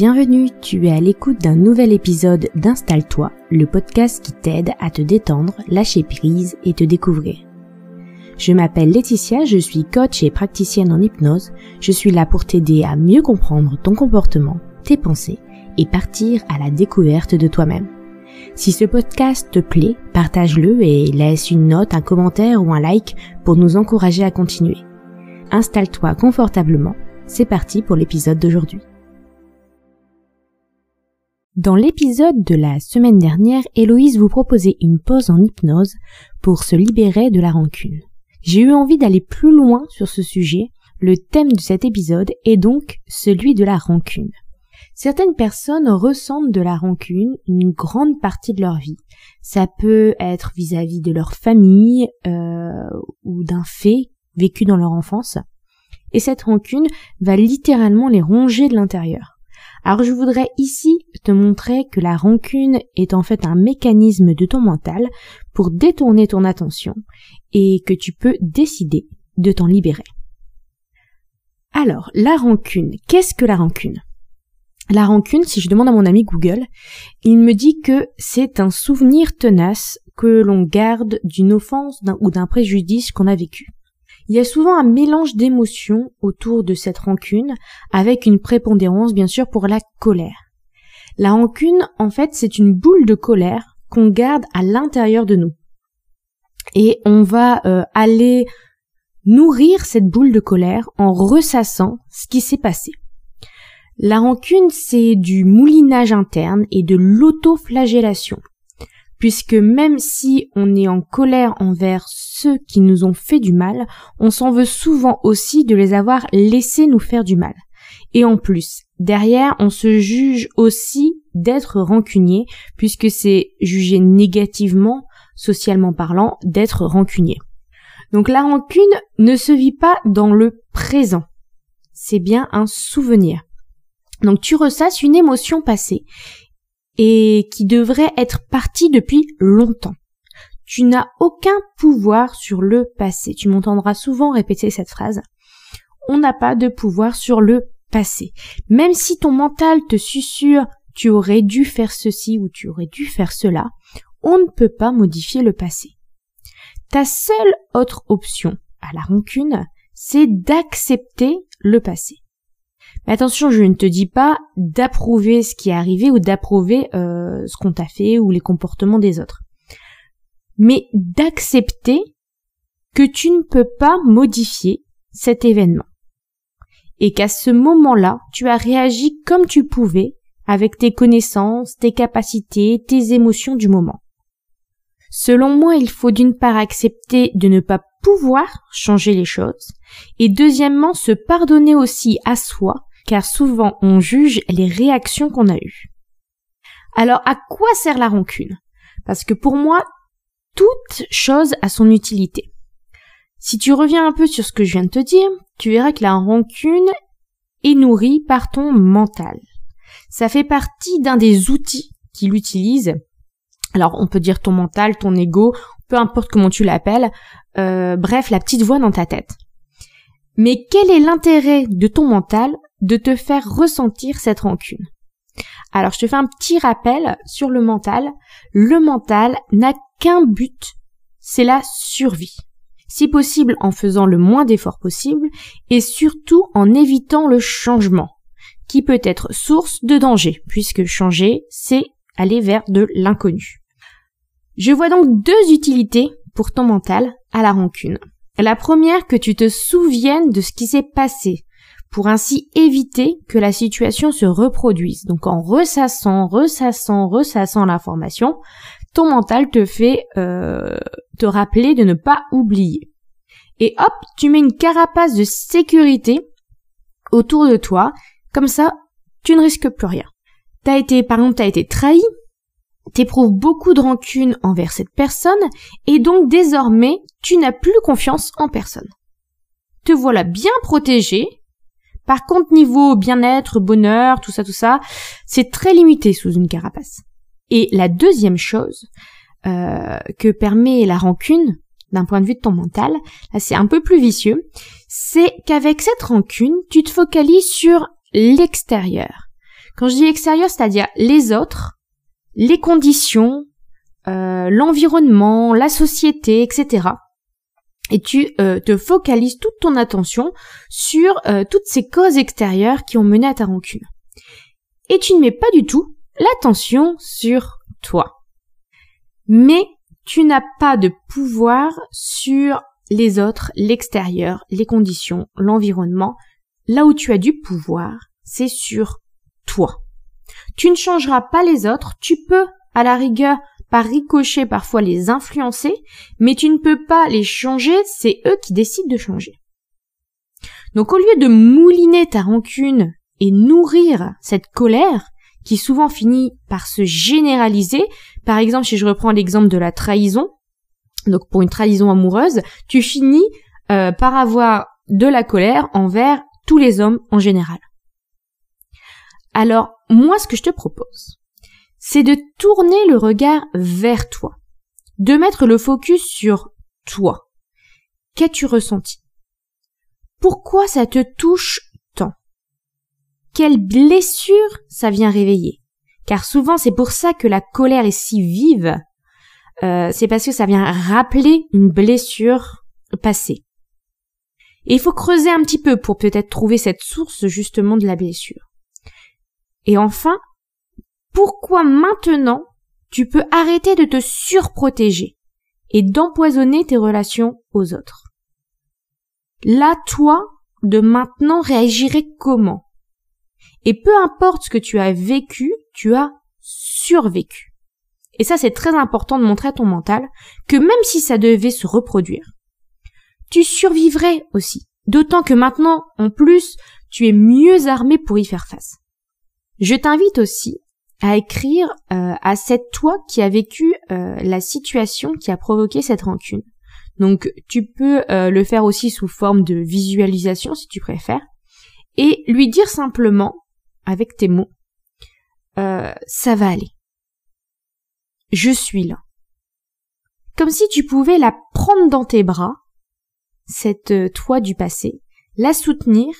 Bienvenue, tu es à l'écoute d'un nouvel épisode d'Installe-toi, le podcast qui t'aide à te détendre, lâcher prise et te découvrir. Je m'appelle Laetitia, je suis coach et praticienne en hypnose. Je suis là pour t'aider à mieux comprendre ton comportement, tes pensées et partir à la découverte de toi-même. Si ce podcast te plaît, partage-le et laisse une note, un commentaire ou un like pour nous encourager à continuer. Installe-toi confortablement. C'est parti pour l'épisode d'aujourd'hui. Dans l'épisode de la semaine dernière, Héloïse vous proposait une pause en hypnose pour se libérer de la rancune. J'ai eu envie d'aller plus loin sur ce sujet. Le thème de cet épisode est donc celui de la rancune. Certaines personnes ressentent de la rancune une grande partie de leur vie. Ça peut être vis-à-vis de leur famille euh, ou d'un fait vécu dans leur enfance. Et cette rancune va littéralement les ronger de l'intérieur. Alors je voudrais ici te montrer que la rancune est en fait un mécanisme de ton mental pour détourner ton attention et que tu peux décider de t'en libérer. Alors, la rancune, qu'est-ce que la rancune? La rancune, si je demande à mon ami Google, il me dit que c'est un souvenir tenace que l'on garde d'une offense ou d'un préjudice qu'on a vécu. Il y a souvent un mélange d'émotions autour de cette rancune, avec une prépondérance bien sûr pour la colère. La rancune, en fait, c'est une boule de colère qu'on garde à l'intérieur de nous. Et on va euh, aller nourrir cette boule de colère en ressassant ce qui s'est passé. La rancune, c'est du moulinage interne et de l'autoflagellation puisque même si on est en colère envers ceux qui nous ont fait du mal, on s'en veut souvent aussi de les avoir laissés nous faire du mal. Et en plus, derrière, on se juge aussi d'être rancunier, puisque c'est jugé négativement, socialement parlant, d'être rancunier. Donc la rancune ne se vit pas dans le présent. C'est bien un souvenir. Donc tu ressasses une émotion passée et qui devrait être parti depuis longtemps. Tu n'as aucun pouvoir sur le passé. Tu m'entendras souvent répéter cette phrase. On n'a pas de pouvoir sur le passé. Même si ton mental te susurre tu aurais dû faire ceci ou tu aurais dû faire cela, on ne peut pas modifier le passé. Ta seule autre option à la rancune, c'est d'accepter le passé. Mais attention, je ne te dis pas d'approuver ce qui est arrivé ou d'approuver euh, ce qu'on t'a fait ou les comportements des autres. Mais d'accepter que tu ne peux pas modifier cet événement. Et qu'à ce moment-là, tu as réagi comme tu pouvais avec tes connaissances, tes capacités, tes émotions du moment. Selon moi, il faut d'une part accepter de ne pas pouvoir changer les choses, et deuxièmement se pardonner aussi à soi, car souvent on juge les réactions qu'on a eues. Alors à quoi sert la rancune? Parce que pour moi, toute chose a son utilité. Si tu reviens un peu sur ce que je viens de te dire, tu verras que la rancune est nourrie par ton mental. Ça fait partie d'un des outils qu'il utilise. Alors on peut dire ton mental, ton ego, peu importe comment tu l'appelles, euh, bref, la petite voix dans ta tête. Mais quel est l'intérêt de ton mental de te faire ressentir cette rancune? Alors je te fais un petit rappel sur le mental. Le mental n'a qu'un but, c'est la survie. Si possible en faisant le moins d'efforts possible et surtout en évitant le changement, qui peut être source de danger, puisque changer, c'est aller vers de l'inconnu. Je vois donc deux utilités pour ton mental à la rancune. La première, que tu te souviennes de ce qui s'est passé, pour ainsi éviter que la situation se reproduise. Donc en ressassant, ressassant, ressassant l'information, ton mental te fait euh, te rappeler de ne pas oublier. Et hop, tu mets une carapace de sécurité autour de toi, comme ça, tu ne risques plus rien. T'as été, par exemple, t'as été trahi, t'éprouves beaucoup de rancune envers cette personne, et donc désormais, tu n'as plus confiance en personne. Te voilà bien protégé. Par contre, niveau bien-être, bonheur, tout ça, tout ça, c'est très limité sous une carapace. Et la deuxième chose euh, que permet la rancune, d'un point de vue de ton mental, là c'est un peu plus vicieux, c'est qu'avec cette rancune, tu te focalises sur l'extérieur Quand je dis extérieur, c'est-à-dire les autres, les conditions, euh, l'environnement, la société, etc. Et tu euh, te focalises toute ton attention sur euh, toutes ces causes extérieures qui ont mené à ta rancune. Et tu ne mets pas du tout l'attention sur toi. Mais tu n'as pas de pouvoir sur les autres, l'extérieur, les conditions, l'environnement. Là où tu as du pouvoir, c'est sur toi. Tu ne changeras pas les autres, tu peux, à la rigueur, par ricochet parfois les influencer, mais tu ne peux pas les changer, c'est eux qui décident de changer. Donc au lieu de mouliner ta rancune et nourrir cette colère, qui souvent finit par se généraliser, par exemple si je reprends l'exemple de la trahison, donc pour une trahison amoureuse, tu finis euh, par avoir de la colère envers tous les hommes en général. Alors moi ce que je te propose, c'est de tourner le regard vers toi, de mettre le focus sur toi. Qu'as-tu ressenti? Pourquoi ça te touche tant? Quelle blessure ça vient réveiller? Car souvent c'est pour ça que la colère est si vive, euh, c'est parce que ça vient rappeler une blessure passée. Et il faut creuser un petit peu pour peut-être trouver cette source justement de la blessure. Et enfin, pourquoi maintenant tu peux arrêter de te surprotéger et d'empoisonner tes relations aux autres? Là, toi, de maintenant, réagirais comment? Et peu importe ce que tu as vécu, tu as survécu. Et ça, c'est très important de montrer à ton mental que même si ça devait se reproduire, tu survivrais aussi. D'autant que maintenant, en plus, tu es mieux armé pour y faire face. Je t'invite aussi à écrire euh, à cette toi qui a vécu euh, la situation qui a provoqué cette rancune. Donc tu peux euh, le faire aussi sous forme de visualisation si tu préfères, et lui dire simplement, avec tes mots, ça va aller. Je suis là. Comme si tu pouvais la prendre dans tes bras, cette toi du passé, la soutenir,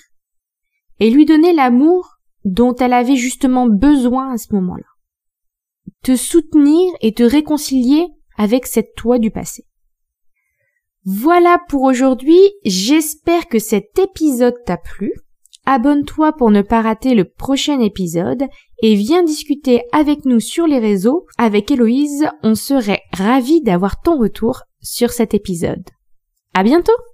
et lui donner l'amour dont elle avait justement besoin à ce moment-là. Te soutenir et te réconcilier avec cette toi du passé. Voilà pour aujourd'hui, j'espère que cet épisode t'a plu. Abonne-toi pour ne pas rater le prochain épisode et viens discuter avec nous sur les réseaux. Avec Héloïse, on serait ravis d'avoir ton retour sur cet épisode. À bientôt!